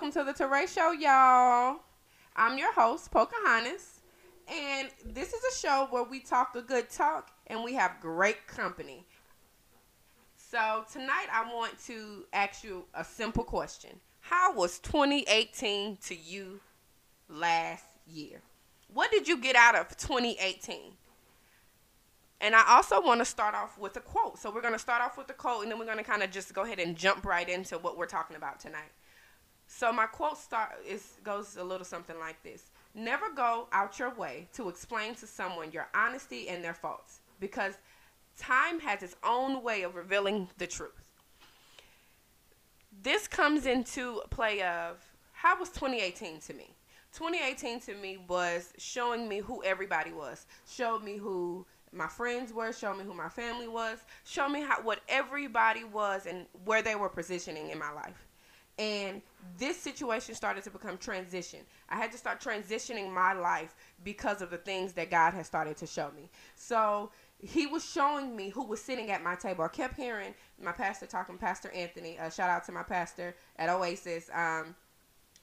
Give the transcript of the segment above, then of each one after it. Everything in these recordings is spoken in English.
welcome to the Teray Show, y'all. I'm your host, Pocahontas, and this is a show where we talk a good talk and we have great company. So tonight I want to ask you a simple question. How was 2018 to you last year? What did you get out of 2018? And I also want to start off with a quote. So we're going to start off with a quote and then we're going to kind of just go ahead and jump right into what we're talking about tonight. So my quote start is goes a little something like this. Never go out your way to explain to someone your honesty and their faults because time has its own way of revealing the truth. This comes into play of how was 2018 to me? 2018 to me was showing me who everybody was. Showed me who my friends were, show me who my family was, show me how what everybody was and where they were positioning in my life. And this situation started to become transition. I had to start transitioning my life because of the things that God has started to show me. So he was showing me who was sitting at my table. I kept hearing my pastor talking, Pastor Anthony. Uh, shout out to my pastor at Oasis. Um,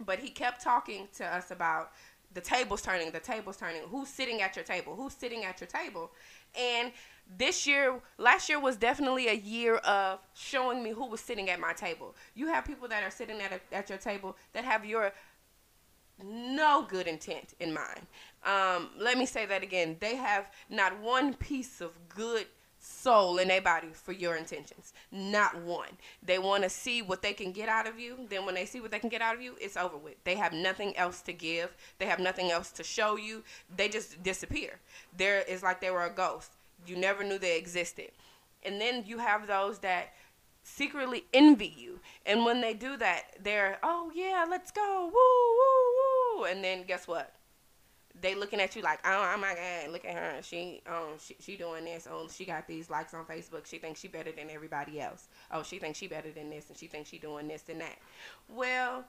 but he kept talking to us about the tables turning, the tables turning. Who's sitting at your table? Who's sitting at your table? And this year, last year was definitely a year of showing me who was sitting at my table. You have people that are sitting at, a, at your table that have your no good intent in mind. Um, let me say that again. They have not one piece of good soul in their body for your intentions. Not one. They want to see what they can get out of you. Then when they see what they can get out of you, it's over with. They have nothing else to give. They have nothing else to show you. They just disappear. There is like they were a ghost. You never knew they existed. And then you have those that secretly envy you. And when they do that, they're, "Oh yeah, let's go. Woo woo woo." And then guess what? they looking at you like, oh, oh my god, look at her. She um she, she doing this. Oh, she got these likes on Facebook. She thinks she better than everybody else. Oh, she thinks she better than this and she thinks she doing this and that. Well,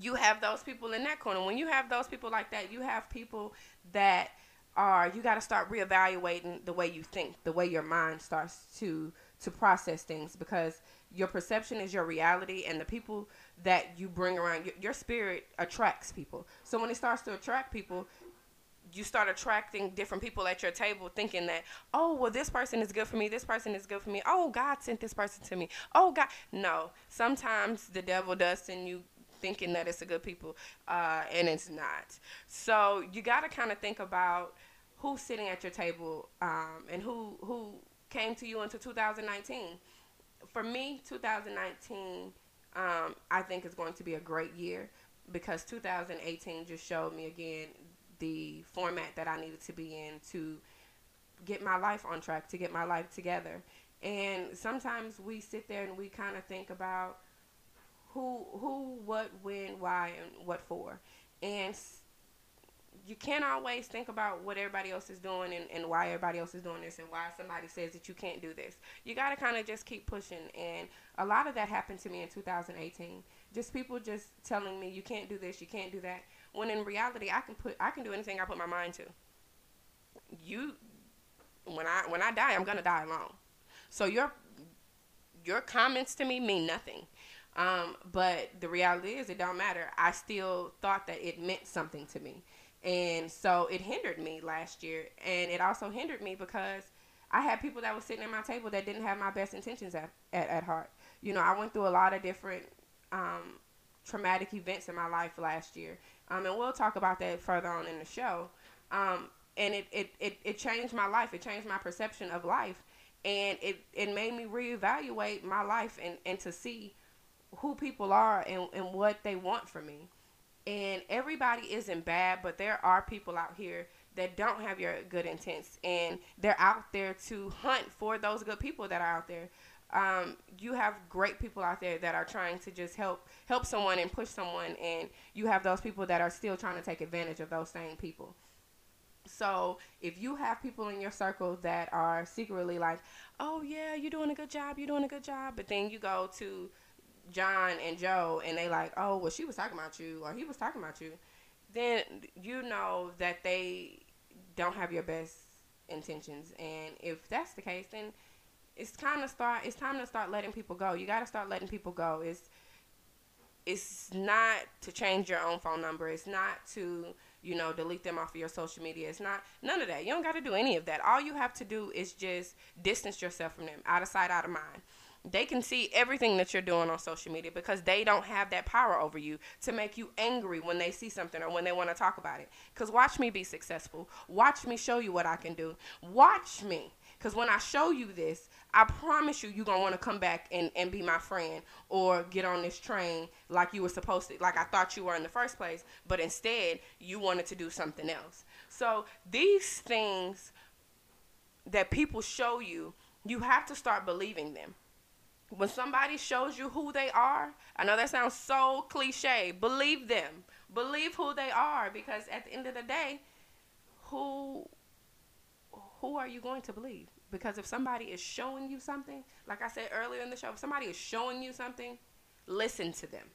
you have those people in that corner. When you have those people like that, you have people that are you got to start reevaluating the way you think, the way your mind starts to to process things because your perception is your reality and the people that you bring around your, your spirit attracts people. So when it starts to attract people you start attracting different people at your table thinking that oh well this person is good for me this person is good for me. Oh god sent this person to me. Oh god no sometimes the devil does send you thinking that it's a good people uh, and it's not so you got to kind of think about who's sitting at your table um, and who who came to you into 2019 for me 2019 um, I think is going to be a great year because 2018 just showed me again the format that I needed to be in to get my life on track, to get my life together. And sometimes we sit there and we kind of think about who, who, what, when, why, and what for. And you can't always think about what everybody else is doing and, and why everybody else is doing this and why somebody says that you can't do this. You got to kind of just keep pushing. And a lot of that happened to me in 2018. Just people just telling me you can't do this, you can't do that. When in reality, I can put I can do anything I put my mind to. You, when I when I die, I'm gonna die alone. So your your comments to me mean nothing. Um, but the reality is, it don't matter. I still thought that it meant something to me. And so it hindered me last year. And it also hindered me because I had people that were sitting at my table that didn't have my best intentions at, at, at heart. You know, I went through a lot of different um, traumatic events in my life last year. Um, and we'll talk about that further on in the show. Um, and it, it, it, it changed my life. It changed my perception of life. And it, it made me reevaluate my life and, and to see who people are and, and what they want from me and everybody isn't bad, but there are people out here that don't have your good intents, and they're out there to hunt for those good people that are out there. Um, you have great people out there that are trying to just help help someone and push someone, and you have those people that are still trying to take advantage of those same people. So if you have people in your circle that are secretly like, "Oh yeah, you're doing a good job, you're doing a good job," but then you go to John and Joe and they like, oh, well, she was talking about you or he was talking about you, then you know that they don't have your best intentions. And if that's the case, then it's kind of start. It's time to start letting people go. You got to start letting people go. It's it's not to change your own phone number. It's not to you know delete them off of your social media. It's not none of that. You don't got to do any of that. All you have to do is just distance yourself from them, out of sight, out of mind they can see everything that you're doing on social media because they don't have that power over you to make you angry when they see something or when they want to talk about it. Because watch me be successful. Watch me show you what I can do. Watch me. Because when I show you this, I promise you, you're going to want to come back and, and be my friend or get on this train like you were supposed to, like I thought you were in the first place. But instead, you wanted to do something else. So these things that people show you, you have to start believing them when somebody shows you who they are, I know that sounds so cliche. Believe them. Believe who they are because at the end of the day, who who are you going to believe? Because if somebody is showing you something, like I said earlier in the show, if somebody is showing you something, listen to them.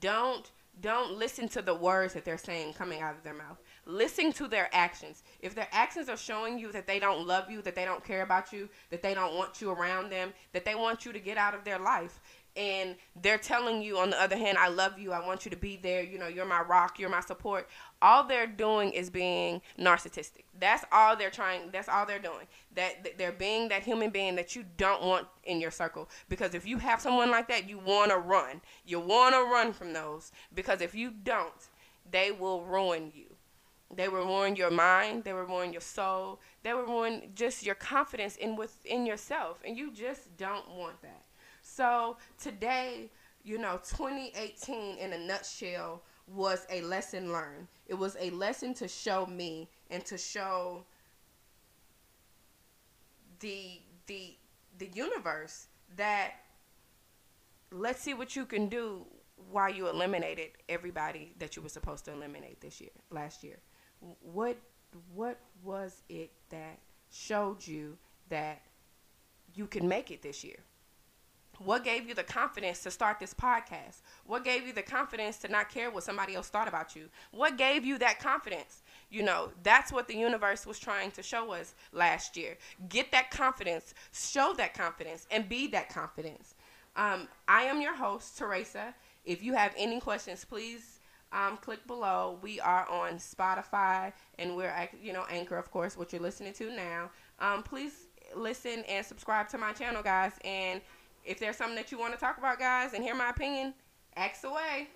Don't don't listen to the words that they're saying coming out of their mouth. Listen to their actions. If their actions are showing you that they don't love you, that they don't care about you, that they don't want you around them, that they want you to get out of their life, and they're telling you on the other hand i love you. I want you to be there. You know you're my rock. You're my support. All they're doing is being narcissistic. That's all they're trying that's all they're doing. That they're being that human being that you don't want in your circle. Because if you have someone like that you want to run. You want to run from those. Because if you don't they will ruin you. They will ruin your mind. They will ruin your soul. They will ruin just your confidence in within yourself. And you just don't want that so today, you know, 2018 in a nutshell was a lesson learned. It was a lesson to show me and to show the the the universe that let's see what you can do while you eliminated everybody that you were supposed to eliminate this year last year what what was it that showed you that you can make it this year what gave you the confidence to start this podcast? What gave you the confidence to not care what somebody else thought about you? What gave you that confidence? You know, that's what the universe was trying to show us last year. Get that confidence, show that confidence, and be that confidence. Um, I am your host, Teresa. If you have any questions, please um, click below. We are on Spotify and we're, at, you know, Anchor, of course, what you're listening to now. Um, please listen and subscribe to my channel, guys. And if there's something that you want to talk about, guys, and hear my opinion, ask away.